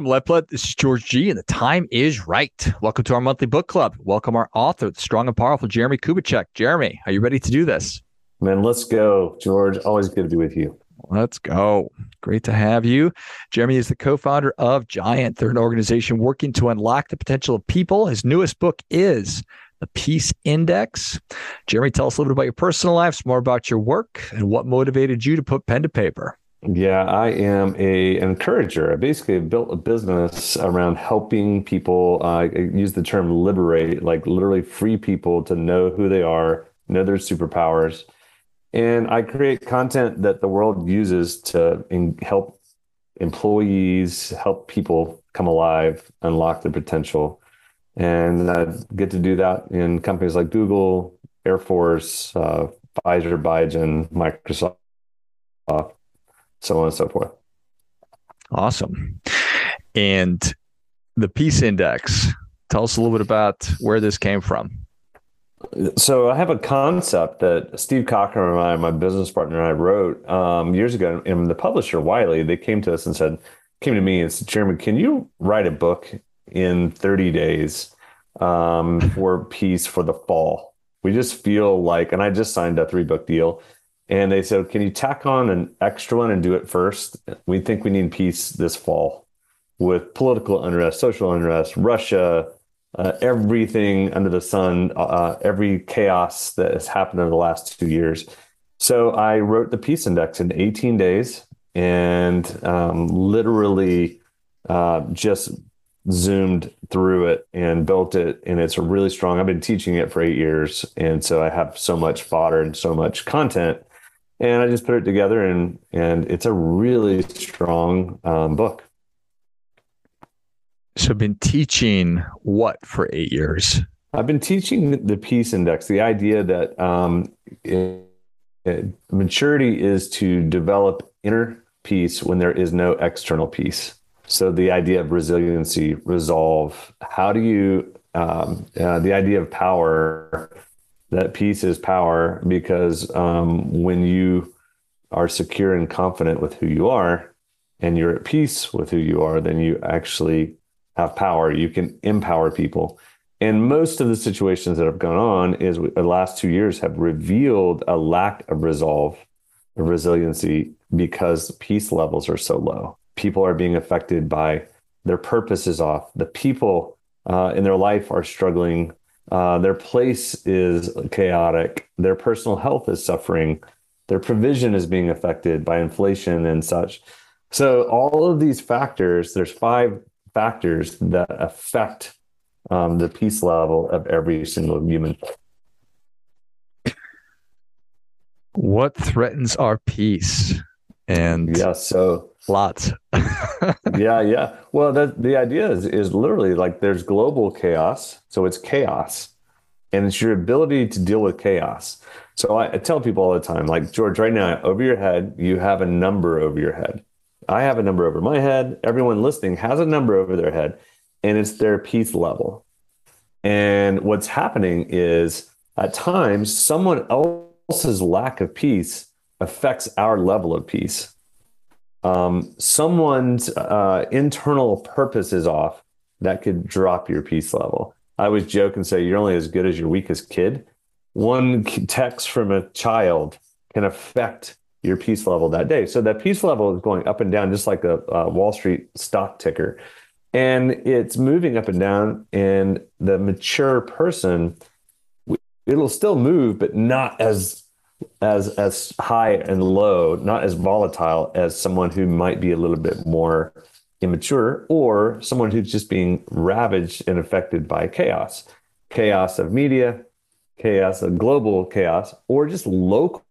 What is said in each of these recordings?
I'm Leplet. This is George G, and the time is right. Welcome to our monthly book club. Welcome our author, the strong and powerful Jeremy Kubicek. Jeremy, are you ready to do this? Man, let's go, George. Always good to be with you. Let's go. Great to have you. Jeremy is the co founder of Giant, they're an organization working to unlock the potential of people. His newest book is The Peace Index. Jeremy, tell us a little bit about your personal life, more about your work, and what motivated you to put pen to paper. Yeah, I am a an encourager. I basically built a business around helping people. Uh, use the term liberate, like literally free people to know who they are, know their superpowers, and I create content that the world uses to in, help employees, help people come alive, unlock their potential, and I get to do that in companies like Google, Air Force, uh, Pfizer, Biogen, Microsoft so on and so forth. Awesome. And the Peace Index, tell us a little bit about where this came from. So I have a concept that Steve Cockram and I, my business partner, and I wrote um, years ago. And the publisher Wiley, they came to us and said, came to me and said, Chairman, can you write a book in 30 days um, for peace for the fall? We just feel like, and I just signed a three book deal and they said, Can you tack on an extra one and do it first? We think we need peace this fall with political unrest, social unrest, Russia, uh, everything under the sun, uh, uh every chaos that has happened over the last two years. So I wrote the Peace Index in 18 days and um, literally uh, just zoomed through it and built it and it's really strong i've been teaching it for eight years and so i have so much fodder and so much content and I just put it together, and and it's a really strong um, book. So, I've been teaching what for eight years? I've been teaching the peace index, the idea that um, it, it, maturity is to develop inner peace when there is no external peace. So, the idea of resiliency, resolve. How do you um, uh, the idea of power that peace is power because um, when you are secure and confident with who you are and you're at peace with who you are, then you actually have power. You can empower people. And most of the situations that have gone on is the last two years have revealed a lack of resolve, of resiliency, because peace levels are so low. People are being affected by their purpose is off. The people uh, in their life are struggling uh, their place is chaotic. Their personal health is suffering. Their provision is being affected by inflation and such. So, all of these factors, there's five factors that affect um, the peace level of every single human. What threatens our peace? And yeah, so lots. yeah, yeah. Well, the the idea is is literally like there's global chaos, so it's chaos, and it's your ability to deal with chaos. So I, I tell people all the time, like George, right now over your head, you have a number over your head. I have a number over my head. Everyone listening has a number over their head, and it's their peace level. And what's happening is at times someone else's lack of peace affects our level of peace um, someone's uh, internal purpose is off, that could drop your peace level. I always joke and say you're only as good as your weakest kid. One text from a child can affect your peace level that day. So that peace level is going up and down, just like a, a Wall Street stock ticker, and it's moving up and down. And the mature person, it'll still move, but not as as as high and low, not as volatile as someone who might be a little bit more immature or someone who's just being ravaged and affected by chaos, chaos of media, chaos of global chaos, or just local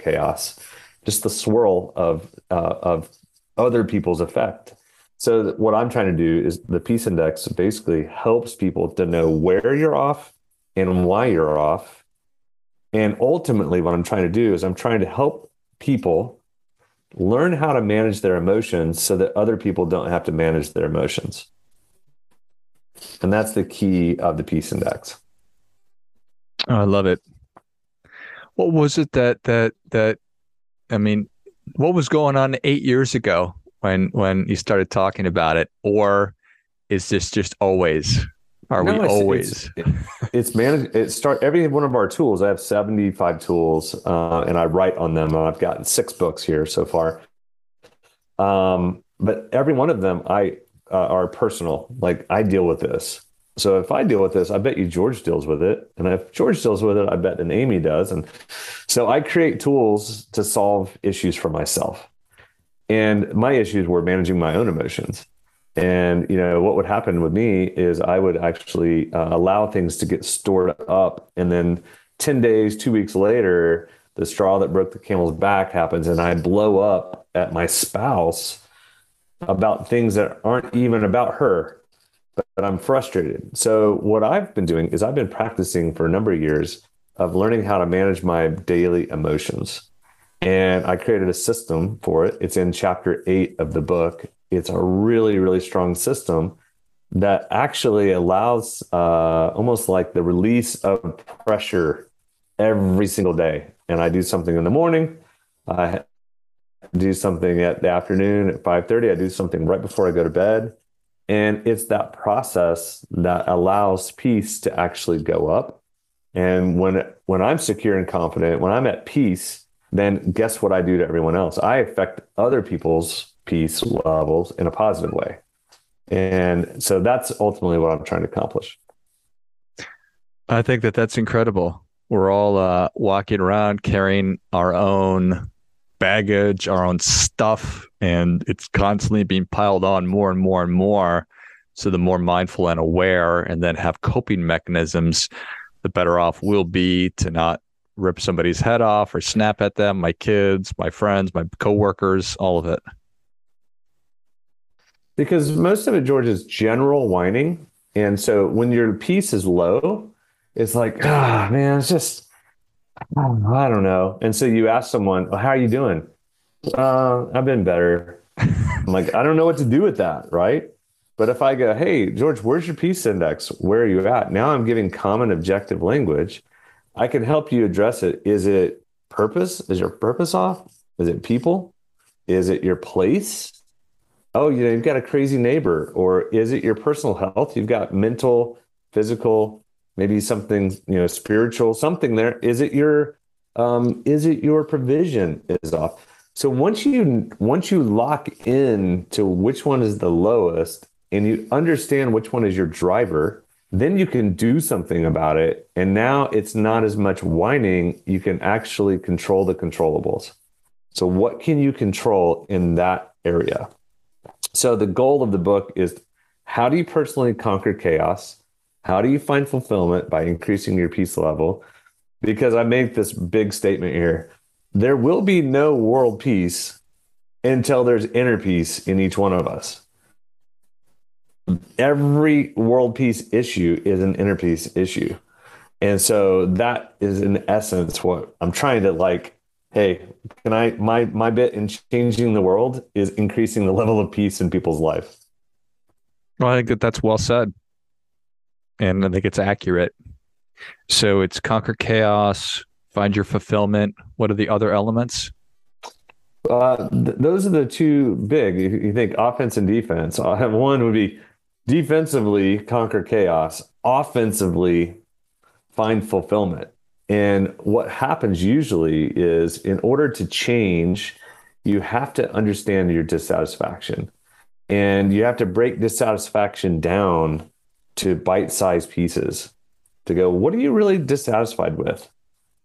chaos, just the swirl of uh, of other people's effect. So what I'm trying to do is the peace index basically helps people to know where you're off and why you're off and ultimately, what I'm trying to do is I'm trying to help people learn how to manage their emotions so that other people don't have to manage their emotions. And that's the key of the peace index. Oh, I love it. What was it that that that I mean, what was going on 8 years ago when when you started talking about it, or is this just always? Are no, we it's, always? It's, it's managed. It start every one of our tools. I have seventy five tools, uh, and I write on them. I've gotten six books here so far. Um, but every one of them, I uh, are personal. Like I deal with this. So if I deal with this, I bet you George deals with it. And if George deals with it, I bet then Amy does. And so I create tools to solve issues for myself. And my issues were managing my own emotions. And you know what would happen with me is I would actually uh, allow things to get stored up, and then ten days, two weeks later, the straw that broke the camel's back happens, and I blow up at my spouse about things that aren't even about her but, but I'm frustrated. So what I've been doing is I've been practicing for a number of years of learning how to manage my daily emotions. And I created a system for it. It's in chapter eight of the book. It's a really, really strong system that actually allows uh, almost like the release of pressure every single day. And I do something in the morning. I do something at the afternoon at 5:30. I do something right before I go to bed. And it's that process that allows peace to actually go up. And when when I'm secure and confident, when I'm at peace, then guess what I do to everyone else? I affect other people's peace levels in a positive way. And so that's ultimately what I'm trying to accomplish. I think that that's incredible. We're all uh, walking around carrying our own baggage, our own stuff, and it's constantly being piled on more and more and more. So the more mindful and aware, and then have coping mechanisms, the better off we'll be to not rip somebody's head off or snap at them, my kids, my friends, my coworkers, all of it. Because most of it, George, is general whining. And so when your peace is low, it's like, ah, man, it's just I don't know. And so you ask someone, well, "How are you doing?" Uh, I've been better. I'm like, I don't know what to do with that, right? But if I go, "Hey, George, where's your peace index? Where are you at?" Now I'm giving common objective language. I can help you address it. Is it purpose? Is your purpose off? Is it people? Is it your place? Oh, you know, you've got a crazy neighbor, or is it your personal health? You've got mental, physical, maybe something you know spiritual something there. Is it your um is it your provision is off? So once you once you lock in to which one is the lowest and you understand which one is your driver then you can do something about it. And now it's not as much whining. You can actually control the controllables. So what can you control in that area so the goal of the book is how do you personally conquer chaos how do you find fulfillment by increasing your peace level? Because I make this big statement here. There will be no world peace until there's inner peace in each one of us. Every world peace issue is an inner peace issue. And so that is in essence what I'm trying to like, hey, can I my my bit in changing the world is increasing the level of peace in people's life. Well, I think that that's well said and I think it's accurate. So it's conquer chaos, find your fulfillment. What are the other elements? Uh, th- those are the two big. You, you think offense and defense. Uh, one would be defensively conquer chaos, offensively find fulfillment. And what happens usually is in order to change, you have to understand your dissatisfaction. And you have to break dissatisfaction down to bite-sized pieces to go what are you really dissatisfied with?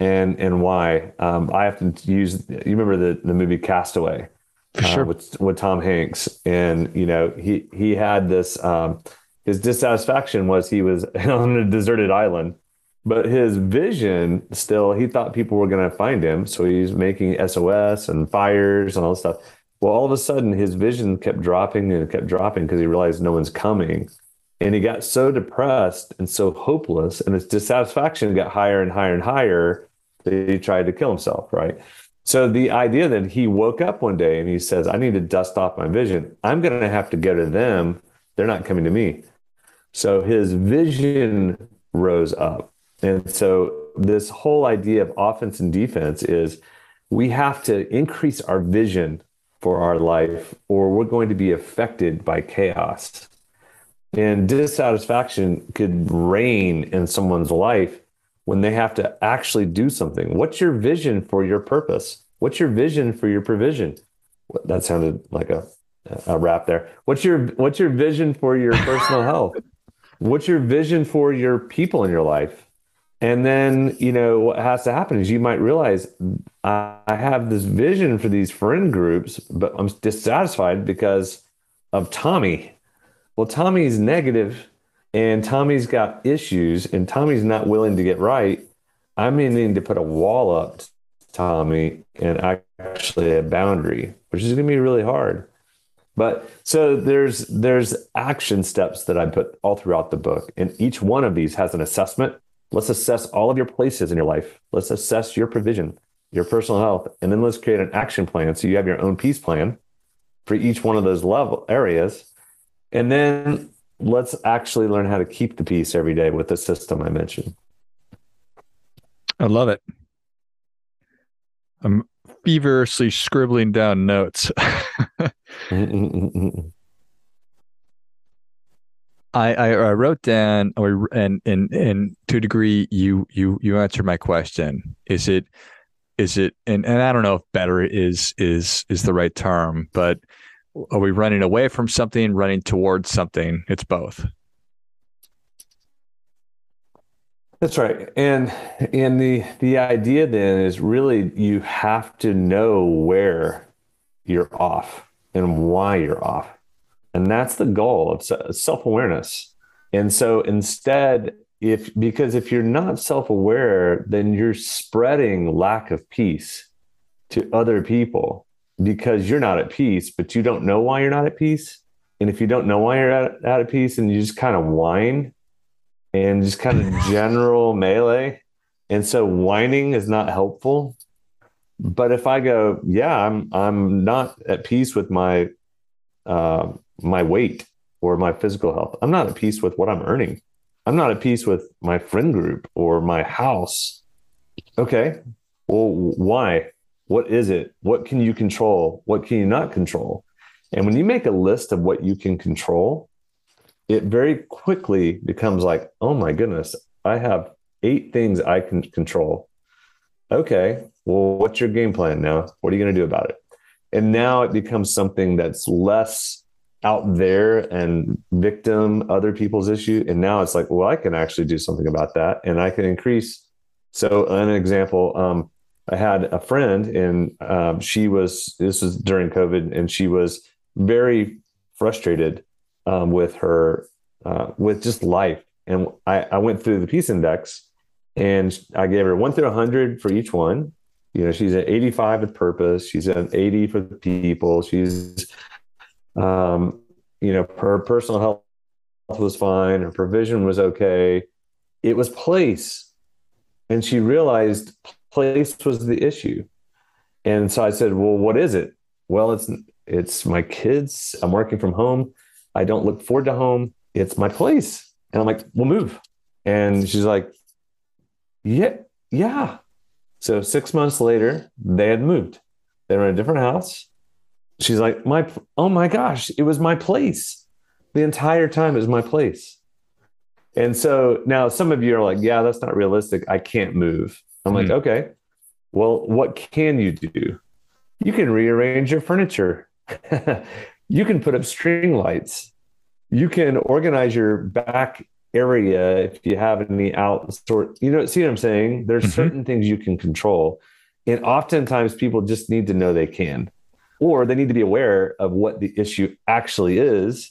And and why? Um, i have to use you remember the, the movie castaway uh, sure. with, with tom hanks. And you know he he had this um, his dissatisfaction was he was on a deserted island but his vision still he thought people were going to find him so he's making sos and fires and all this stuff well all of a sudden his vision kept dropping and kept dropping because he realized no one's coming and he got so depressed and so hopeless, and his dissatisfaction got higher and higher and higher that he tried to kill himself, right? So the idea that he woke up one day and he says, I need to dust off my vision. I'm going to have to go to them. They're not coming to me. So his vision rose up. And so this whole idea of offense and defense is we have to increase our vision for our life or we're going to be affected by chaos. And dissatisfaction could reign in someone's life when they have to actually do something. What's your vision for your purpose? What's your vision for your provision? That sounded like a, a rap there. What's your what's your vision for your personal health? What's your vision for your people in your life? And then, you know, what has to happen is you might realize I have this vision for these friend groups, but I'm dissatisfied because of Tommy. Well, Tommy's negative and Tommy's got issues and Tommy's not willing to get right. I may need to put a wall up to Tommy and actually a boundary, which is going to be really hard. But so there's there's action steps that I put all throughout the book, and each one of these has an assessment Let's assess all of your places in your life. Let's assess your provision, your personal health, and then let's create an action plan so you have your own peace plan for each one of those level areas. And then let's actually learn how to keep the peace every day with the system I mentioned. I love it. I'm feverishly scribbling down notes. I, I, I wrote down, and and and to a degree, you you you answered my question. Is it is it and, and I don't know if better is is is the right term, but are we running away from something, running towards something? It's both. That's right. And and the the idea then is really you have to know where you're off and why you're off. And that's the goal of self awareness. And so instead, if because if you're not self aware, then you're spreading lack of peace to other people because you're not at peace, but you don't know why you're not at peace. And if you don't know why you're at, out of peace and you just kind of whine and just kind of general melee. And so whining is not helpful. But if I go, yeah, I'm I'm not at peace with my uh, my weight or my physical health. I'm not at peace with what I'm earning. I'm not at peace with my friend group or my house. Okay. Well, why? What is it? What can you control? What can you not control? And when you make a list of what you can control, it very quickly becomes like, oh my goodness, I have eight things I can control. Okay. Well, what's your game plan now? What are you going to do about it? And now it becomes something that's less out there and victim other people's issue. And now it's like well i can actually do something about that and i can increase. So an example um, i had a friend and um, she was this was during covid and she was very frustrated um, with her uh, with just life. And I, I went through the peace index and i gave her one through 100 for each one. You know she's at 85 with purpose. She's at 80 for the people. She's um, you know, her personal health was fine, her provision was okay. It was place. And she realized place was the issue. And so I said, Well, what is it? Well, it's it's my kids. I'm working from home. I don't look forward to home. It's my place. And I'm like, we'll move. And she's like, Yeah, yeah. So six months later, they had moved. They were in a different house she's like, my, oh my gosh, it was my place. The entire time it was my place. And so now some of you are like, yeah, that's not realistic. I can't move. I'm mm-hmm. like, okay, well, what can you do? You can rearrange your furniture. you can put up string lights. You can organize your back area if you have any out sort. You know, see what I'm saying? There's mm-hmm. certain things you can control. And oftentimes people just need to know they can or they need to be aware of what the issue actually is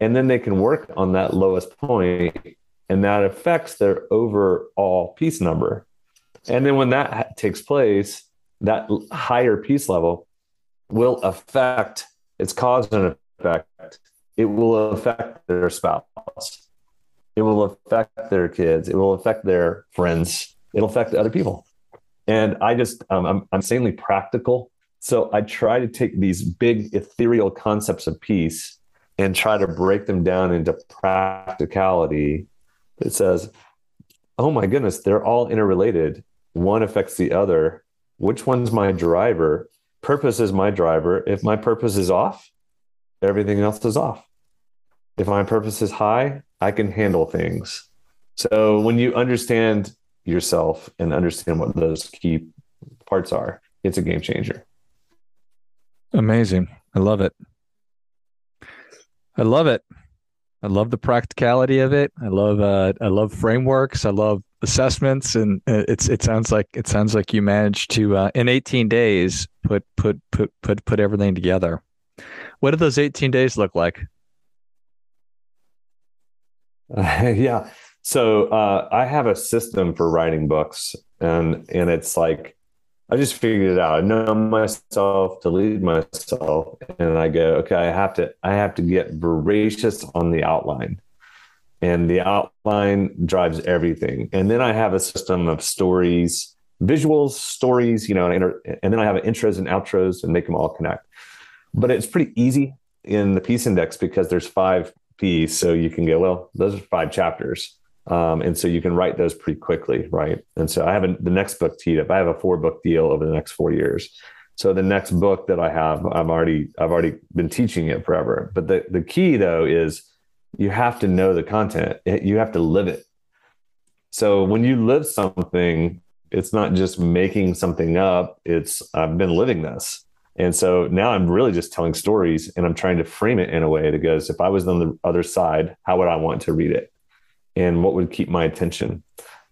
and then they can work on that lowest point and that affects their overall peace number. And then when that takes place that higher peace level will affect its cause and effect. It will affect their spouse. It will affect their kids. It will affect their friends. It'll affect other people. And i just um, I'm, I'm insanely practical so I try to take these big ethereal concepts of peace and try to break them down into practicality that says, oh my goodness, they're all interrelated. One affects the other. Which one's my driver? purpose is my driver. If my purpose is off, everything else is off. If my purpose is high, I can handle things. So when you understand yourself and understand what those key parts are, it's a game changer. Amazing. I love it. I love it. I love the practicality of it. I love uh, I love frameworks. I love assessments, and uh, it's it sounds like it sounds like you managed to uh, in 18 days put put put put put everything together. What do those 18 days look like? Uh, yeah. So uh, I have a system for writing books, and and it's like I just figured it out. I know myself to lead myself, and I go, okay, I have to, I have to get voracious on the outline, and the outline drives everything. And then I have a system of stories, visuals, stories, you know, and, inter- and then I have intros and outros, and make them all connect. But it's pretty easy in the peace index because there's five P's, so you can go, well, those are five chapters um, and so you can write those pretty quickly, right? And so I have the next book teed up. I have a four book deal over the next four years. So the next book that I have, I'm already I've already been teaching it forever. But the the key though is you have to know the content. You have to live it. So when you live something, it's not just making something up. It's I've been living this. And so now I'm really just telling stories and I'm trying to frame it in a way that goes, if I was on the other side, how would I want to read it? And what would keep my attention.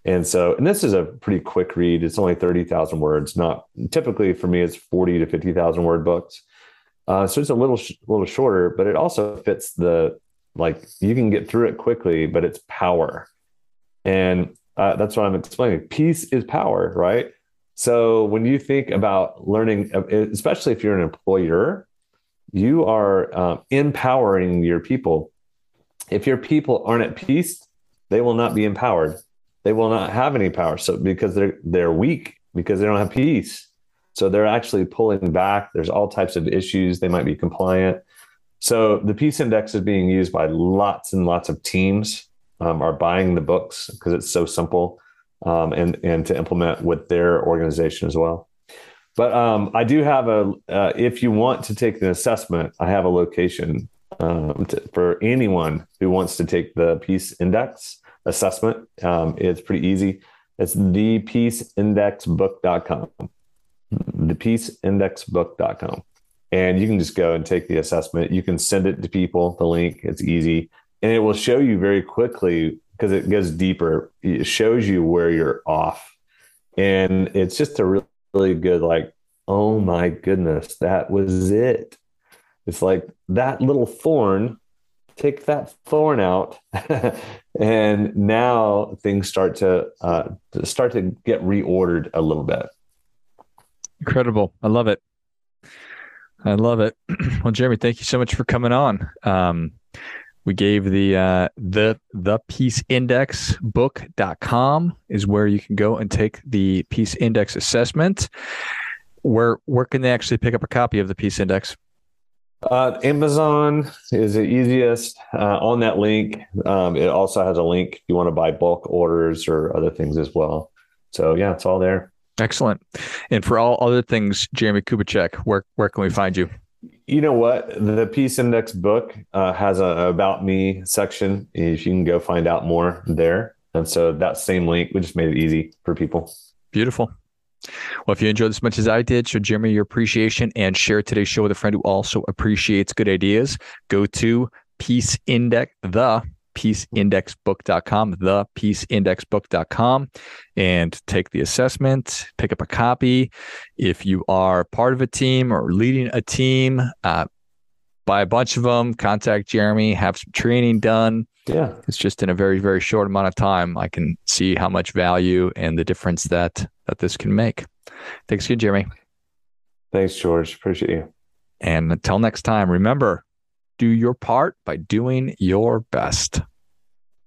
And so, and this is a pretty quick read. It's only 30,000 words. Not typically for me, it's 40 to 50,000 word books. Uh, so it's a little, little shorter, but it also fits the, like you can get through it quickly, but it's power. And uh, that's what I'm explaining. Peace is power, right? So when you think about learning, especially if you're an employer, you are um, empowering your people. If your people aren't at peace, they will not be empowered. They will not have any power. So because they're they're weak because they don't have peace. So they're actually pulling back. There's all types of issues. They might be compliant. So the peace index is being used by lots and lots of teams um, are buying the books because it's so simple um, and and to implement with their organization as well. But um, I do have a. Uh, if you want to take the assessment, I have a location um, for anyone who wants to take the peace index assessment. Um, it's pretty easy. It's thepeaceindexbook.com. Thepeaceindexbook.com. And you can just go and take the assessment. You can send it to people, the link. It's easy. And it will show you very quickly because it goes deeper. It shows you where you're off. And it's just a really, really good, like, oh my goodness, that was it. It's like that little thorn, take that thorn out, and now things start to uh, start to get reordered a little bit. Incredible! I love it. I love it. Well, Jeremy, thank you so much for coming on. Um, we gave the uh, the the peace index book.com is where you can go and take the peace index assessment. Where where can they actually pick up a copy of the peace index? Uh, Amazon is the easiest uh, on that link. Um, it also has a link if you want to buy bulk orders or other things as well. So yeah, it's all there. Excellent. And for all other things, Jeremy Kubicek, where where can we find you? You know what? The Peace Index book uh, has a about me section. If you can go find out more there, and so that same link, we just made it easy for people. Beautiful. Well, if you enjoyed as much as I did, show Jeremy your appreciation and share today's show with a friend who also appreciates good ideas. Go to Peace Index, the peaceindexbook.com, the peaceindexbook.com, and take the assessment, pick up a copy. If you are part of a team or leading a team, uh, buy a bunch of them, contact Jeremy, have some training done. Yeah. It's just in a very, very short amount of time, I can see how much value and the difference that that this can make. Thanks again, Jeremy. Thanks, George. Appreciate you. And until next time, remember, do your part by doing your best.